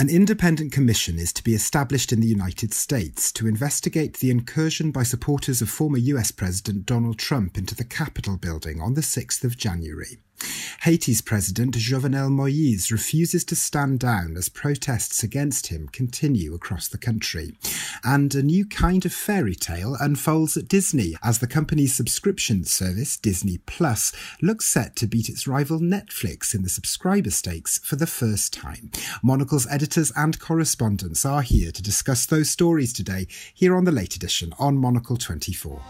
An independent commission is to be established in the United States to investigate the incursion by supporters of former US President Donald Trump into the Capitol building on the 6th of January. Haiti's president Jovenel Moise refuses to stand down as protests against him continue across the country. And a new kind of fairy tale unfolds at Disney as the company's subscription service, Disney Plus, looks set to beat its rival Netflix in the subscriber stakes for the first time. Monocle's editors and correspondents are here to discuss those stories today, here on the late edition on Monocle 24.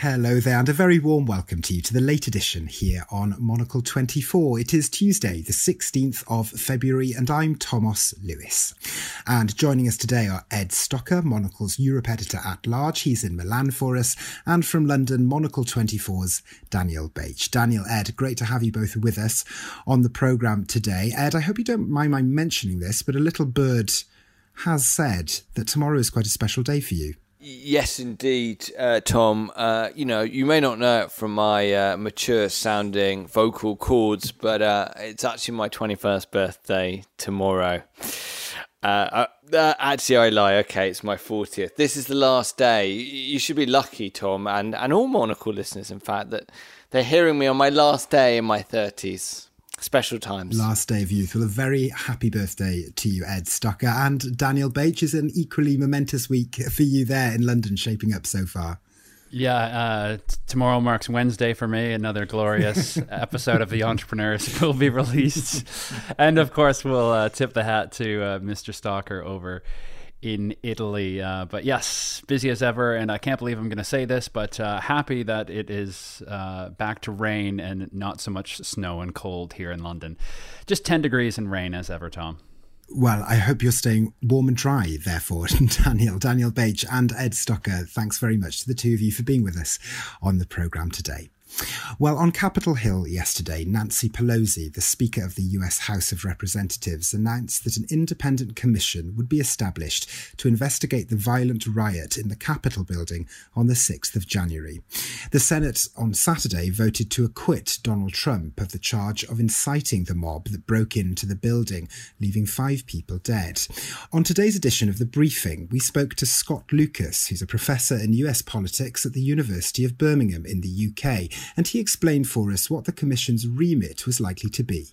Hello there, and a very warm welcome to you to the late edition here on Monocle 24. It is Tuesday, the 16th of February, and I'm Thomas Lewis. And joining us today are Ed Stocker, Monocle's Europe editor at large. He's in Milan for us, and from London, Monocle 24's Daniel Bach. Daniel, Ed, great to have you both with us on the programme today. Ed, I hope you don't mind my mentioning this, but a little bird has said that tomorrow is quite a special day for you. Yes, indeed, uh, Tom. Uh, you know, you may not know it from my uh, mature sounding vocal cords, but uh, it's actually my 21st birthday tomorrow. Uh, uh, actually, I lie. Okay, it's my 40th. This is the last day. You should be lucky, Tom, and, and all Monocle listeners, in fact, that they're hearing me on my last day in my 30s. Special times. Last day of youth. Well, a very happy birthday to you, Ed Stocker. And Daniel Bach is an equally momentous week for you there in London, shaping up so far. Yeah, uh, t- tomorrow marks Wednesday for me. Another glorious episode of The Entrepreneurs will be released. And of course, we'll uh, tip the hat to uh, Mr. Stocker over in Italy. Uh, but yes, busy as ever, and I can't believe I'm going to say this, but uh, happy that it is uh, back to rain and not so much snow and cold here in London. Just 10 degrees and rain as ever, Tom. Well, I hope you're staying warm and dry, therefore, Daniel, Daniel Bach, and Ed Stocker. Thanks very much to the two of you for being with us on the programme today. Well, on Capitol Hill yesterday, Nancy Pelosi, the Speaker of the US House of Representatives, announced that an independent commission would be established to investigate the violent riot in the Capitol building on the 6th of January. The Senate on Saturday voted to acquit Donald Trump of the charge of inciting the mob that broke into the building, leaving five people dead. On today's edition of the briefing, we spoke to Scott Lucas, who's a professor in US politics at the University of Birmingham in the UK and he explained for us what the Commission's remit was likely to be.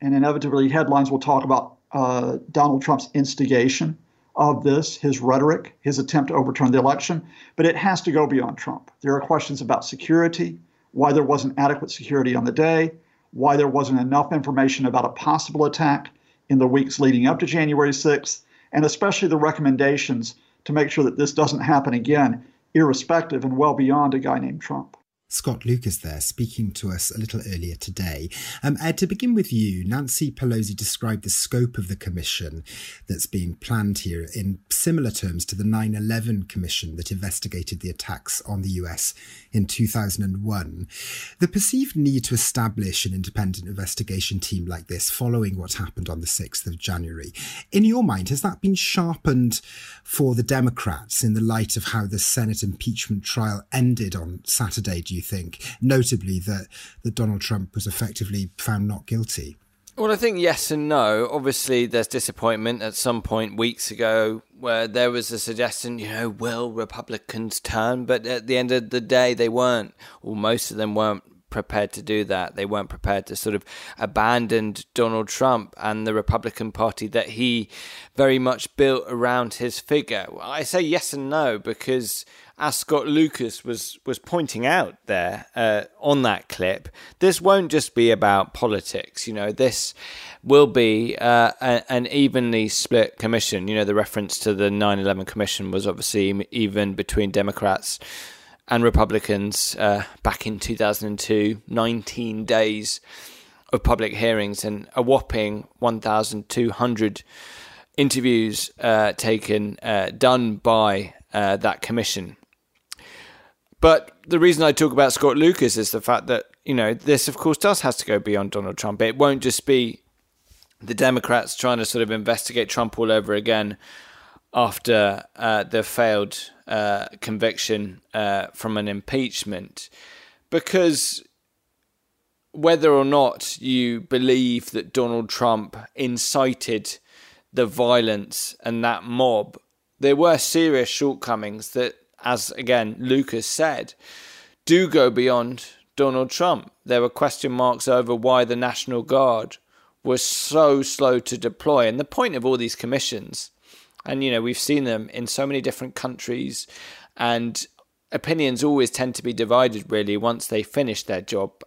And inevitably, headlines will talk about uh, Donald Trump's instigation of this, his rhetoric, his attempt to overturn the election, but it has to go beyond Trump. There are questions about security, why there wasn't adequate security on the day, why there wasn't enough information about a possible attack in the weeks leading up to January 6th, and especially the recommendations to make sure that this doesn't happen again, irrespective and well beyond a guy named Trump. Scott Lucas there speaking to us a little earlier today. Um, Ed, to begin with you, Nancy Pelosi described the scope of the commission that's being planned here in similar terms to the 9 11 commission that investigated the attacks on the US in 2001. The perceived need to establish an independent investigation team like this following what happened on the 6th of January, in your mind, has that been sharpened for the Democrats in the light of how the Senate impeachment trial ended on Saturday, do you think? Notably that, that Donald Trump was effectively found not guilty. Well, I think yes and no. Obviously, there's disappointment at some point weeks ago where there was a suggestion, you know, will Republicans turn? But at the end of the day, they weren't, or most of them weren't prepared to do that. They weren't prepared to sort of abandon Donald Trump and the Republican Party that he very much built around his figure. I say yes and no because as Scott Lucas was was pointing out there uh, on that clip, this won't just be about politics. You know, this will be uh, a, an evenly split commission. You know, the reference to the 9/11 commission was obviously even between Democrats and Republicans uh, back in 2002. 19 days of public hearings and a whopping 1,200 interviews uh, taken uh, done by uh, that commission. But the reason I talk about Scott Lucas is the fact that, you know, this, of course, does has to go beyond Donald Trump. It won't just be the Democrats trying to sort of investigate Trump all over again after uh, the failed uh, conviction uh, from an impeachment. Because whether or not you believe that Donald Trump incited the violence and that mob, there were serious shortcomings that, as again Lucas said, do go beyond Donald Trump. There were question marks over why the National Guard was so slow to deploy. And the point of all these commissions, and you know, we've seen them in so many different countries, and opinions always tend to be divided really once they finish their job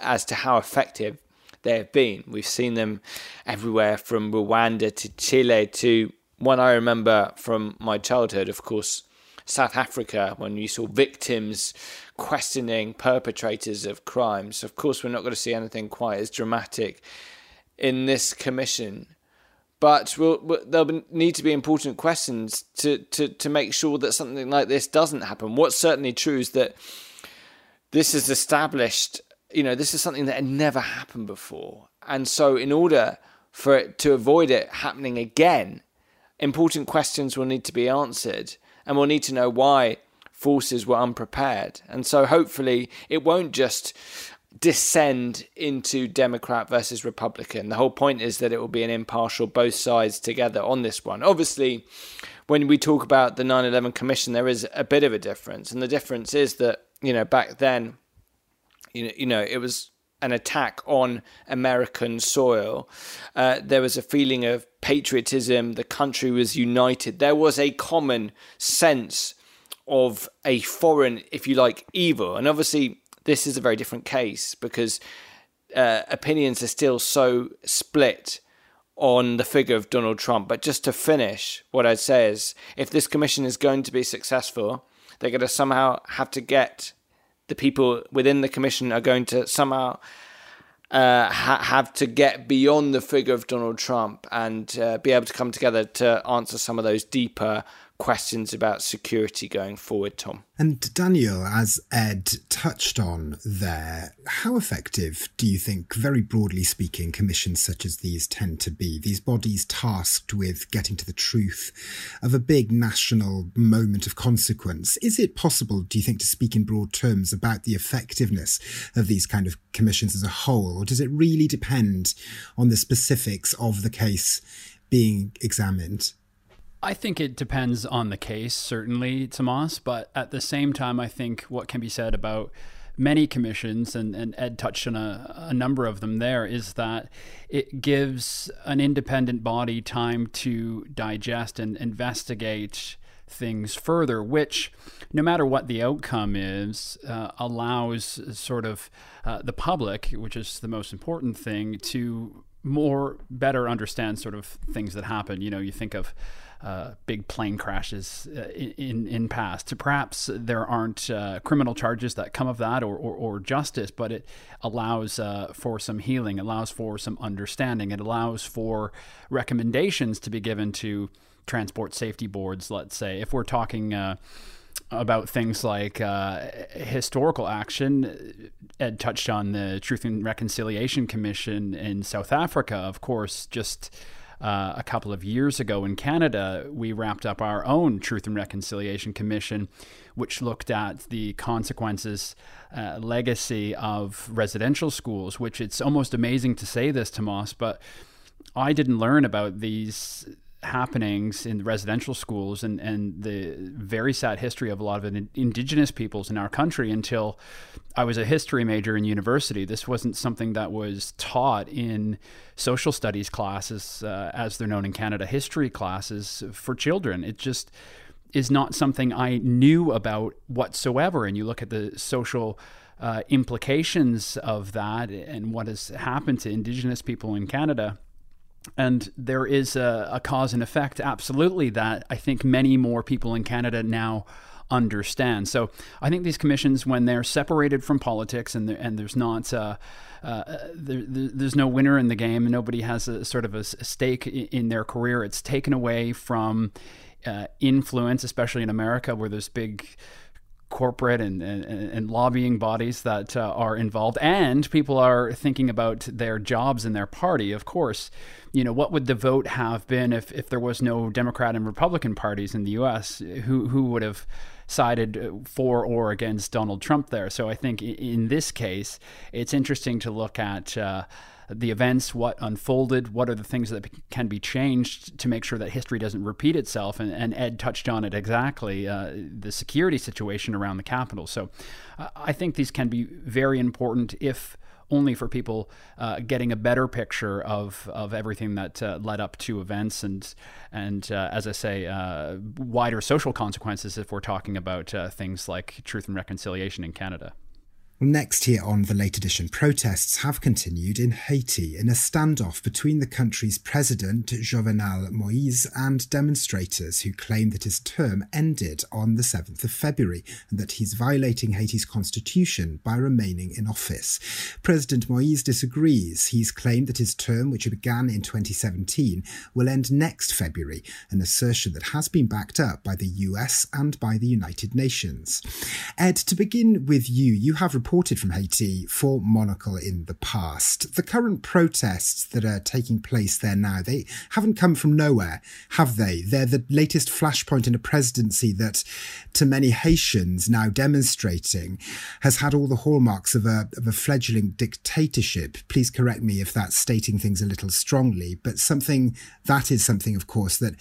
as to how effective they have been. We've seen them everywhere from Rwanda to Chile to one I remember from my childhood, of course, South Africa, when you saw victims questioning perpetrators of crimes. Of course, we're not going to see anything quite as dramatic in this commission. But we'll, we'll, there'll need to be important questions to, to, to make sure that something like this doesn't happen. What's certainly true is that this is established, you know, this is something that had never happened before. And so, in order for it to avoid it happening again, important questions will need to be answered, and we'll need to know why forces were unprepared. And so, hopefully, it won't just descend into Democrat versus Republican. The whole point is that it will be an impartial, both sides together on this one. Obviously, when we talk about the 9 11 Commission, there is a bit of a difference. And the difference is that, you know, back then, you know, you know it was an attack on American soil. Uh, there was a feeling of patriotism. The country was united. There was a common sense of a foreign, if you like, evil. And obviously, this is a very different case because uh, opinions are still so split on the figure of Donald Trump. But just to finish, what I'd say is if this commission is going to be successful, they're going to somehow have to get the people within the commission are going to somehow uh, ha- have to get beyond the figure of Donald Trump and uh, be able to come together to answer some of those deeper questions about security going forward, Tom. And Daniel, as Ed touched on there, how effective do you think, very broadly speaking, commissions such as these tend to be? These bodies tasked with getting to the truth of a big national moment of consequence. Is it possible, do you think, to speak in broad terms about the effectiveness of these kind of commissions as a whole? Or does it really depend on the specifics of the case being examined? I think it depends on the case, certainly, Tomas. But at the same time, I think what can be said about many commissions, and, and Ed touched on a, a number of them there, is that it gives an independent body time to digest and investigate things further, which, no matter what the outcome is, uh, allows sort of uh, the public, which is the most important thing, to more better understand sort of things that happen. You know, you think of uh, big plane crashes uh, in in past. Perhaps there aren't uh, criminal charges that come of that or, or, or justice, but it allows uh, for some healing, allows for some understanding, it allows for recommendations to be given to transport safety boards. Let's say if we're talking uh, about things like uh, historical action. Ed touched on the Truth and Reconciliation Commission in South Africa, of course, just uh, a couple of years ago in Canada, we wrapped up our own Truth and Reconciliation Commission, which looked at the consequences, uh, legacy of residential schools, which it's almost amazing to say this, Tomas, but I didn't learn about these happenings in residential schools and, and the very sad history of a lot of indigenous peoples in our country until I was a history major in university. This wasn't something that was taught in social studies classes, uh, as they're known in Canada, history classes for children. It just is not something I knew about whatsoever. And you look at the social uh, implications of that and what has happened to Indigenous people in Canada and there is a, a, cause and effect, absolutely, that I think many more people in Canada now understand. So I think these commissions, when they're separated from politics and, and there's not. Uh, uh, there, there's no winner in the game. And nobody has a sort of a, stake in their career. It's taken away from uh, influence, especially in America, where there's big corporate and, and, and, lobbying bodies that uh, are involved, and people are thinking about their jobs in their party. Of course, you know what would the vote have been if, if there was no Democrat and Republican parties in the U.S. Who who would have sided for or against Donald Trump there. So I think in this case, it's interesting to look at. Uh, the events, what unfolded, what are the things that can be changed to make sure that history doesn't repeat itself. And, and Ed touched on it exactly uh, the security situation around the Capitol. So uh, I think these can be very important if only for people uh, getting a better picture of, of everything that uh, led up to events and and uh, as I say, uh, wider social consequences if we're talking about uh, things like truth and reconciliation in Canada. Next, here on the late edition, protests have continued in Haiti in a standoff between the country's president, Jovenel Moise, and demonstrators who claim that his term ended on the 7th of February and that he's violating Haiti's constitution by remaining in office. President Moise disagrees. He's claimed that his term, which began in 2017, will end next February, an assertion that has been backed up by the US and by the United Nations. Ed, to begin with you, you have reported from Haiti for Monocle in the past. The current protests that are taking place there now, they haven't come from nowhere, have they? They're the latest flashpoint in a presidency that, to many Haitians now demonstrating, has had all the hallmarks of a, of a fledgling dictatorship. Please correct me if that's stating things a little strongly, but something that is something, of course, that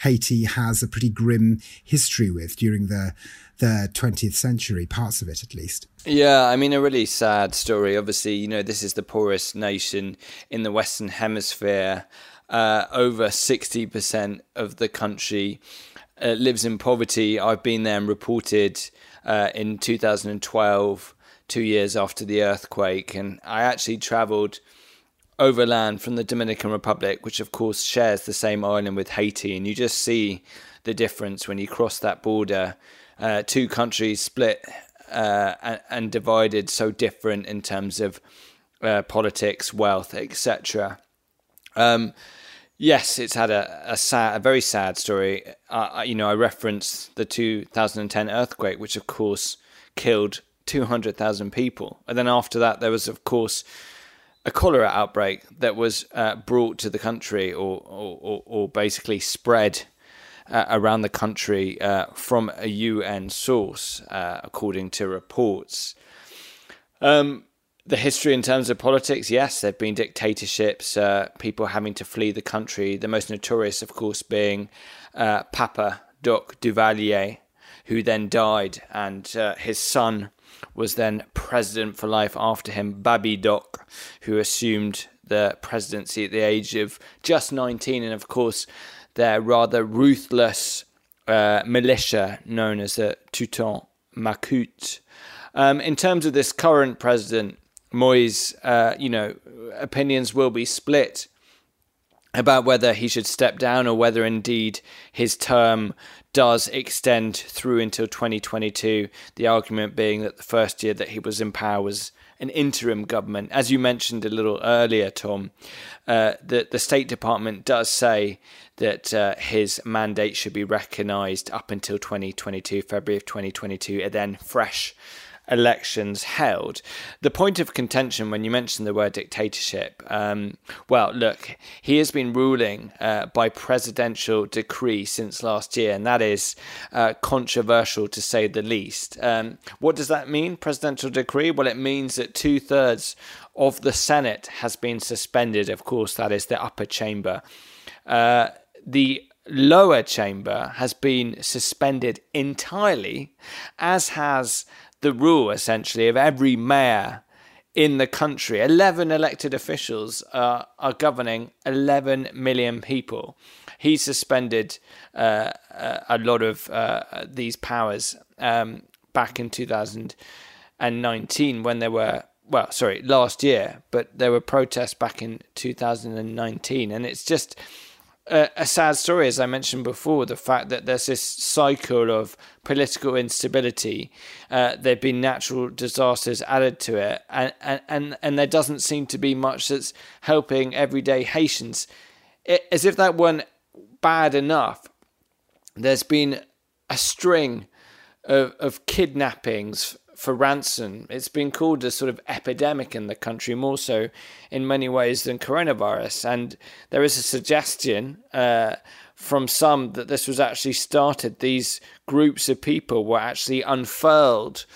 Haiti has a pretty grim history with during the the 20th century, parts of it at least. Yeah, I mean, a really sad story. Obviously, you know, this is the poorest nation in the Western Hemisphere. Uh, over 60% of the country uh, lives in poverty. I've been there and reported uh, in 2012, two years after the earthquake, and I actually traveled overland from the Dominican Republic, which of course shares the same island with Haiti, and you just see the difference when you cross that border uh, two countries split uh, and, and, divided so different in terms of uh, politics, wealth, etc. Um, yes, it's had a, a sad, a very sad story. You know, I referenced the 2010 earthquake, which of course killed 200,000 people, and then after that, there was of course a cholera outbreak that was uh, brought to the country or, or, or basically spread uh, around the country uh, from a UN source, uh, according to reports. Um, the history in terms of politics, yes, there have been dictatorships, uh, people having to flee the country. The most notorious, of course, being uh, Papa Doc Duvalier, who then died, and his son was then president for life after him, Baby Doc, who assumed the presidency at the age of just 19. And of course, their rather ruthless uh, militia known as the Tonton Macoute. Um, in terms of this current president, Moise, uh, you know, opinions will be split about whether he should step down or whether indeed his term does extend through until 2022. The argument being that the first year that he was in power was an interim government. As you mentioned a little earlier, Tom, uh, the, the State Department does say that uh, his mandate should be recognised up until 2022, February of 2022, and then fresh elections held. The point of contention when you mention the word dictatorship, um, well, look, he has been ruling uh, by presidential decree since last year, and that is uh, controversial to say the least. Um, what does that mean, presidential decree? Well, it means that two thirds of the Senate has been suspended. Of course, that is the upper chamber. Uh, the lower chamber has been suspended entirely, as has the rule essentially of every mayor in the country. 11 elected officials uh, are governing 11 million people. He suspended uh, a lot of uh, these powers um, back in 2019 when there were, well, sorry, last year, but there were protests back in 2019. And it's just a, a, sad story, as I mentioned before, the fact that there's this cycle of political instability. Uh, there have been natural disasters added to it, and, and, and there doesn't seem to be much that's helping everyday Haitians. It, as if that weren't bad enough, there's been a string of, of kidnappings for ransom. It's been called a sort of epidemic in the country, more so in many ways than coronavirus. And there is a suggestion uh, from some that this was actually started. These groups of people were actually unfurled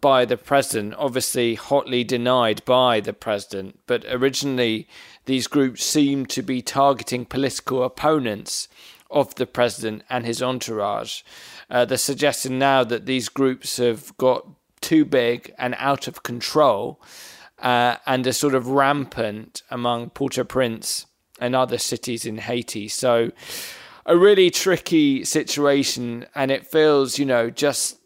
by the president, obviously hotly denied by the president. But originally, these groups seemed to be targeting political opponents of the president and his entourage. Uh, they're suggesting now that these groups have got too big and out of control uh, and are sort of rampant among Port-au-Prince and other cities in Haiti. So, a really tricky situation, and it feels, you know, just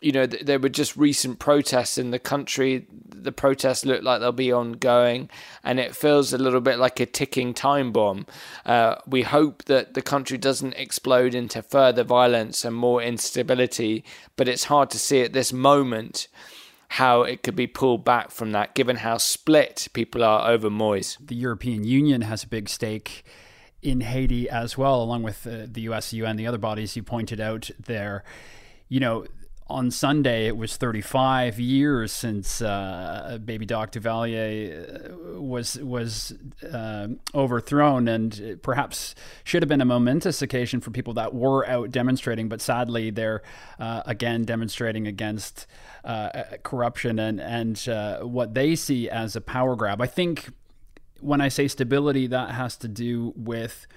you know, th- there were just recent protests in the country. The protests look like they'll be ongoing, and it feels a little bit like a ticking time bomb. Uh, we hope that the country doesn't explode into further violence and more instability, but it's hard to see at this moment how it could be pulled back from that, given how split people are over Moise. The European Union has a big stake in Haiti as well, along with uh, the US, the UN, the other bodies you pointed out there. You know, on Sunday, it was 35 years since uh, Baby Doc Duvalier uh, was was uh, overthrown, and perhaps should have been a momentous occasion for people that were out demonstrating. But sadly, they're uh, again demonstrating against uh, corruption and and uh, what they see as a power grab. I think when I say stability, that has to do with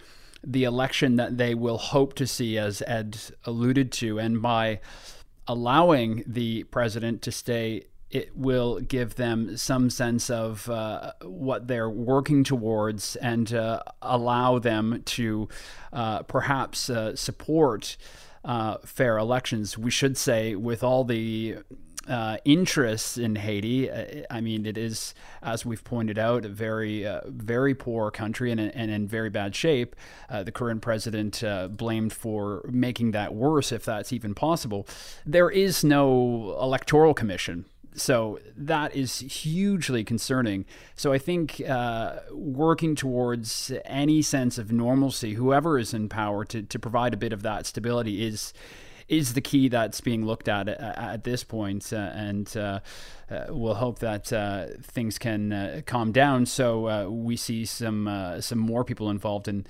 the election that they will hope to see, as Ed alluded to, and by allowing the president to stay, it will give them some sense of uh, what they're working towards and uh, allow them to uh, perhaps uh, support uh, fair elections. We should say, with all the uh, interests in Haiti. Uh, I mean, it is, as we've pointed out, a very, uh, very poor country and, and in very bad shape. Uh, the current president uh, blamed for making that worse, if that's even possible. There is no electoral commission. So that is hugely concerning. So I think uh, working towards any sense of normalcy, whoever is in power, to, to provide a bit of that stability is is the key that's being looked at at, at this point, uh, and uh, uh, we'll hope that uh, things can uh, calm down. So uh, we see some some more people involved in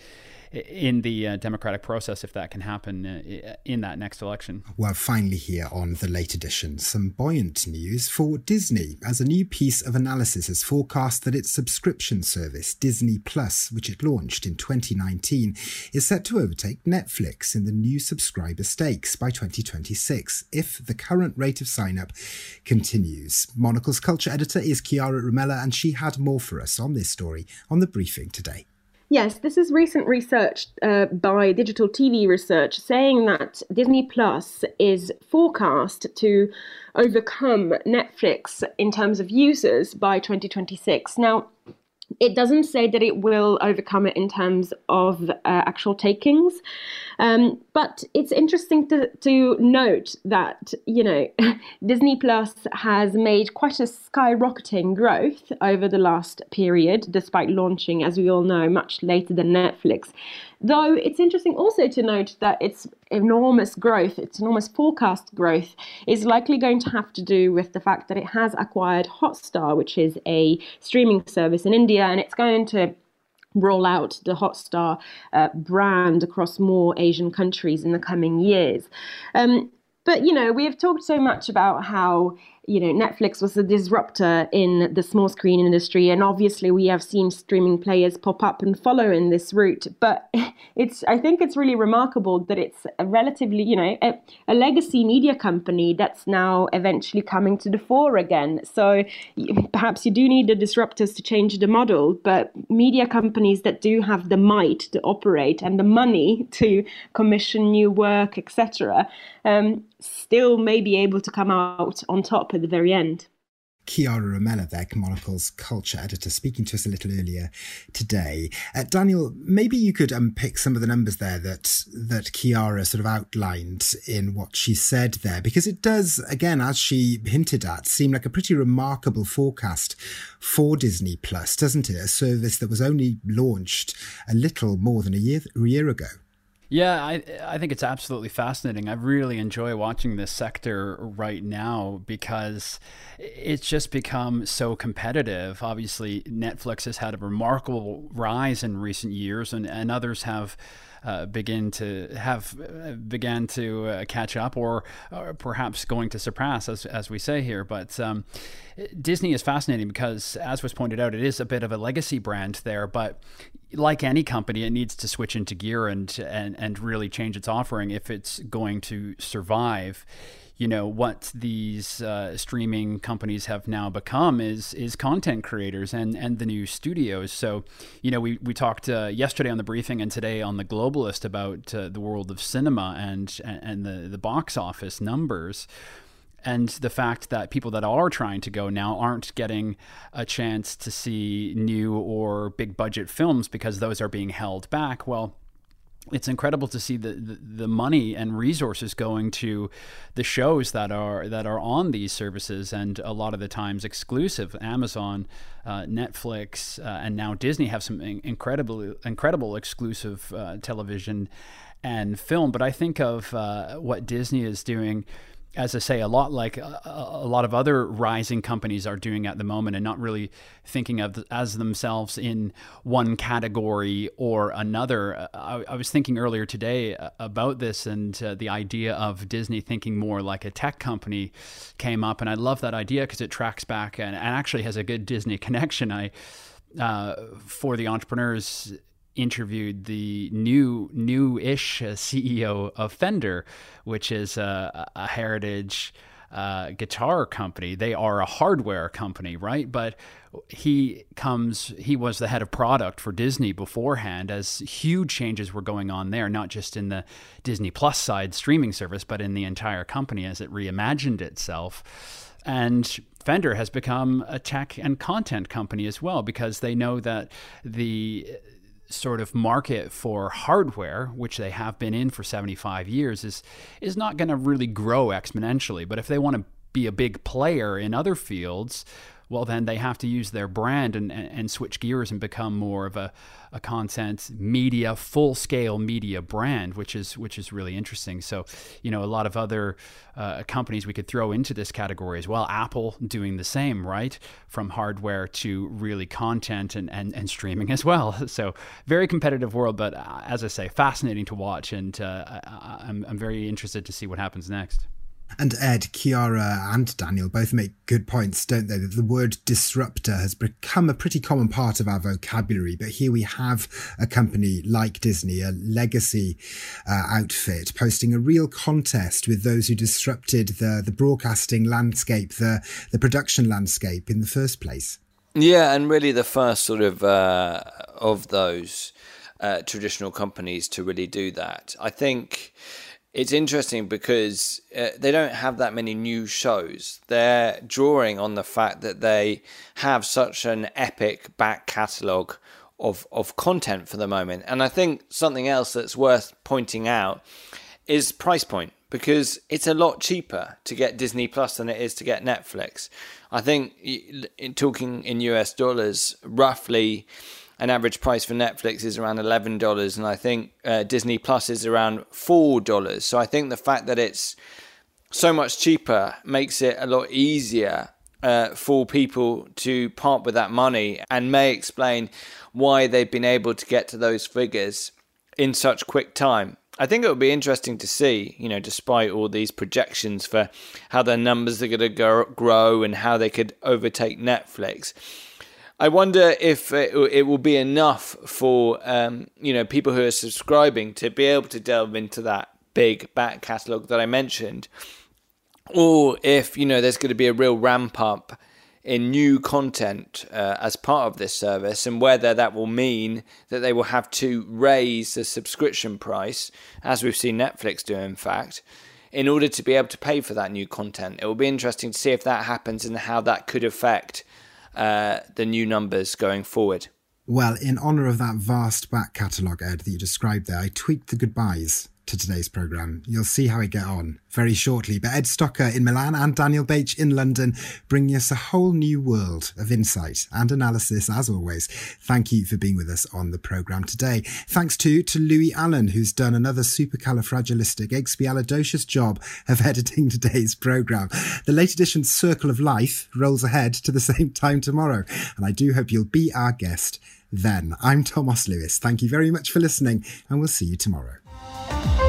in the uh, democratic process if that can happen uh, in that next election. Well, finally, here on the late edition, some buoyant news for Disney, as a new piece of analysis has forecast that its subscription service, Disney Plus, which it launched in 2019, is set to overtake Netflix in the new subscriber stakes by 2026 if the current rate of sign up continues. Monocle's culture editor is Chiara Rimella, and she had more for us on this story on the briefing today. Yes, this is recent research uh, by Digital TV Research saying that Disney Plus is forecast to overcome Netflix in terms of users by 2026. Now, it doesn't say that it will overcome it in terms of uh, actual takings, um, but it's interesting to, to note that you know Disney Plus has made quite a skyrocketing growth over the last period, despite launching, as we all know, much later than Netflix. Though it's interesting also to note that its enormous growth, its enormous forecast growth, is likely going to have to do with the fact that it has acquired Hotstar, which is a streaming service in India, and it's going to roll out the Hotstar uh, brand across more Asian countries in the coming years. Um, but you know, we have talked so much about how you know, Netflix was a disruptor in the small screen industry, and obviously we have seen streaming players pop up and follow in this route. But it's, I think it's really remarkable that it's a relatively, you know, a, a legacy media company that's now eventually coming to the fore again. So perhaps you do need the disruptors to change the model, but media companies that do have the might to operate and the money to commission new work, etc., um, still may be able to come out on top at the very end. Rimella there, Monocle's culture editor, speaking to us a little earlier today. Uh, Daniel, maybe you could unpick some of the numbers there that that Chiara sort of outlined in what she said there, because it does, again, as she hinted at, seem like a pretty remarkable forecast for Disney Plus, doesn't it? A service that was only launched a little more than a year a year ago. Yeah, I I think it's absolutely fascinating. I really enjoy watching this sector right now because it's just become so competitive. Obviously, Netflix has had a remarkable rise in recent years, and, and others have uh, begin to have uh, began to uh, catch up, or, or, perhaps going to surpass, as as we say here. But um, Disney is fascinating because, as was pointed out, it is a bit of a legacy brand there. But like any company, it needs to switch into gear and and and really change its offering if it's going to survive you know what these uh, streaming companies have now become is is content creators and and the new studios. So, you know, we we talked uh, yesterday on the briefing and today on the Globalist about uh, the world of cinema and and the the box office numbers. And the fact that people that are trying to go now aren't getting a chance to see new or big budget films because those are being held back. Well, it's incredible to see the, the, the, money and resources going to the shows that are that are on these services and a lot of the times exclusive. Amazon uh, Netflix uh, and now Disney have some incredible incredible exclusive uh, television and film. But I think of uh, what Disney is doing as I say, a lot like a, a, lot of other rising companies are doing at the moment, and not really thinking of as themselves in one category or another. Uh, I, I was thinking earlier today uh, about this, and uh, the idea of Disney thinking more like a tech company came up, and I love that idea because it tracks back and, and, actually has a good Disney connection. I uh, for the entrepreneurs interviewed the new new-ish CEO of Fender, which is a, a heritage uh, guitar company. They are a hardware company, right? But he comes he was the head of product for Disney beforehand as huge changes were going on there not just in the Disney Plus side streaming service but in the entire company as it reimagined itself and Fender has become a tech and content company as well because they know that the sort of market for hardware, which they have been in for 75 years, is is not going to really grow exponentially. But if they want to be a big player in other fields, well, then they have to use their brand and, and, switch gears and become more of a, a content media, full scale media brand, which is which is really interesting. So, you know, a lot of other uh, companies we could throw into this category as well. Apple doing the same, right? From hardware to really content and, and, and streaming as well. So, very competitive world, but uh, as I say, fascinating to watch, and uh, I, I'm, I'm very interested to see what happens next. And Ed, Chiara, and Daniel both make good points, don't they? That the word disruptor has become a pretty common part of our vocabulary. But here we have a company like Disney, a legacy uh, outfit, posting a real contest with those who disrupted the, the broadcasting landscape, the, the production landscape in the first place. Yeah, and really the first sort of uh, of those uh, traditional companies to really do that. I think it's interesting because uh, they don't have that many new shows. They're drawing on the fact that they have such an epic back catalogue of, of content for the moment. And I think something else that's worth pointing out is price point because it's a lot cheaper to get Disney Plus than it is to get Netflix. I think, in talking in US dollars, roughly an average price for Netflix is around eleven dollars, and I think uh, Disney Plus is around four dollars. So I think the fact that it's so much cheaper makes it a lot easier uh, for people to part with that money, and may explain why they've been able to get to those figures in such quick time. I think it would be interesting to see, you know, despite all these projections for how their numbers are going to grow and how they could overtake Netflix I wonder if it, it will be enough for um, you know people who are subscribing to be able to delve into that big back catalogue that I mentioned, or if you know there's going to be a real ramp up in new content uh, as part of this service, and whether that will mean that they will have to raise the subscription price, as we've seen Netflix do, in fact, in order to be able to pay for that new content. It will be interesting to see if that happens and how that could affect uh, the new numbers going forward? Well, in honour of that vast back catalogue, Ed, that you described there, I tweaked the goodbyes to today's programme. You'll see how we get on very shortly. But Ed Stocker in Milan and Daniel Bach in London bringing us a whole new world of insight and analysis, as always. Thank you for being with us on the programme today. Thanks too to Louis Allen, who's done another supercalifragilisticexpialidocious job of editing today's programme. The late edition Circle of Life rolls ahead to the same time tomorrow, and I do hope you'll be our guest then. I'm Thomas Lewis. Thank you very much for listening, and we'll see you tomorrow. Bye.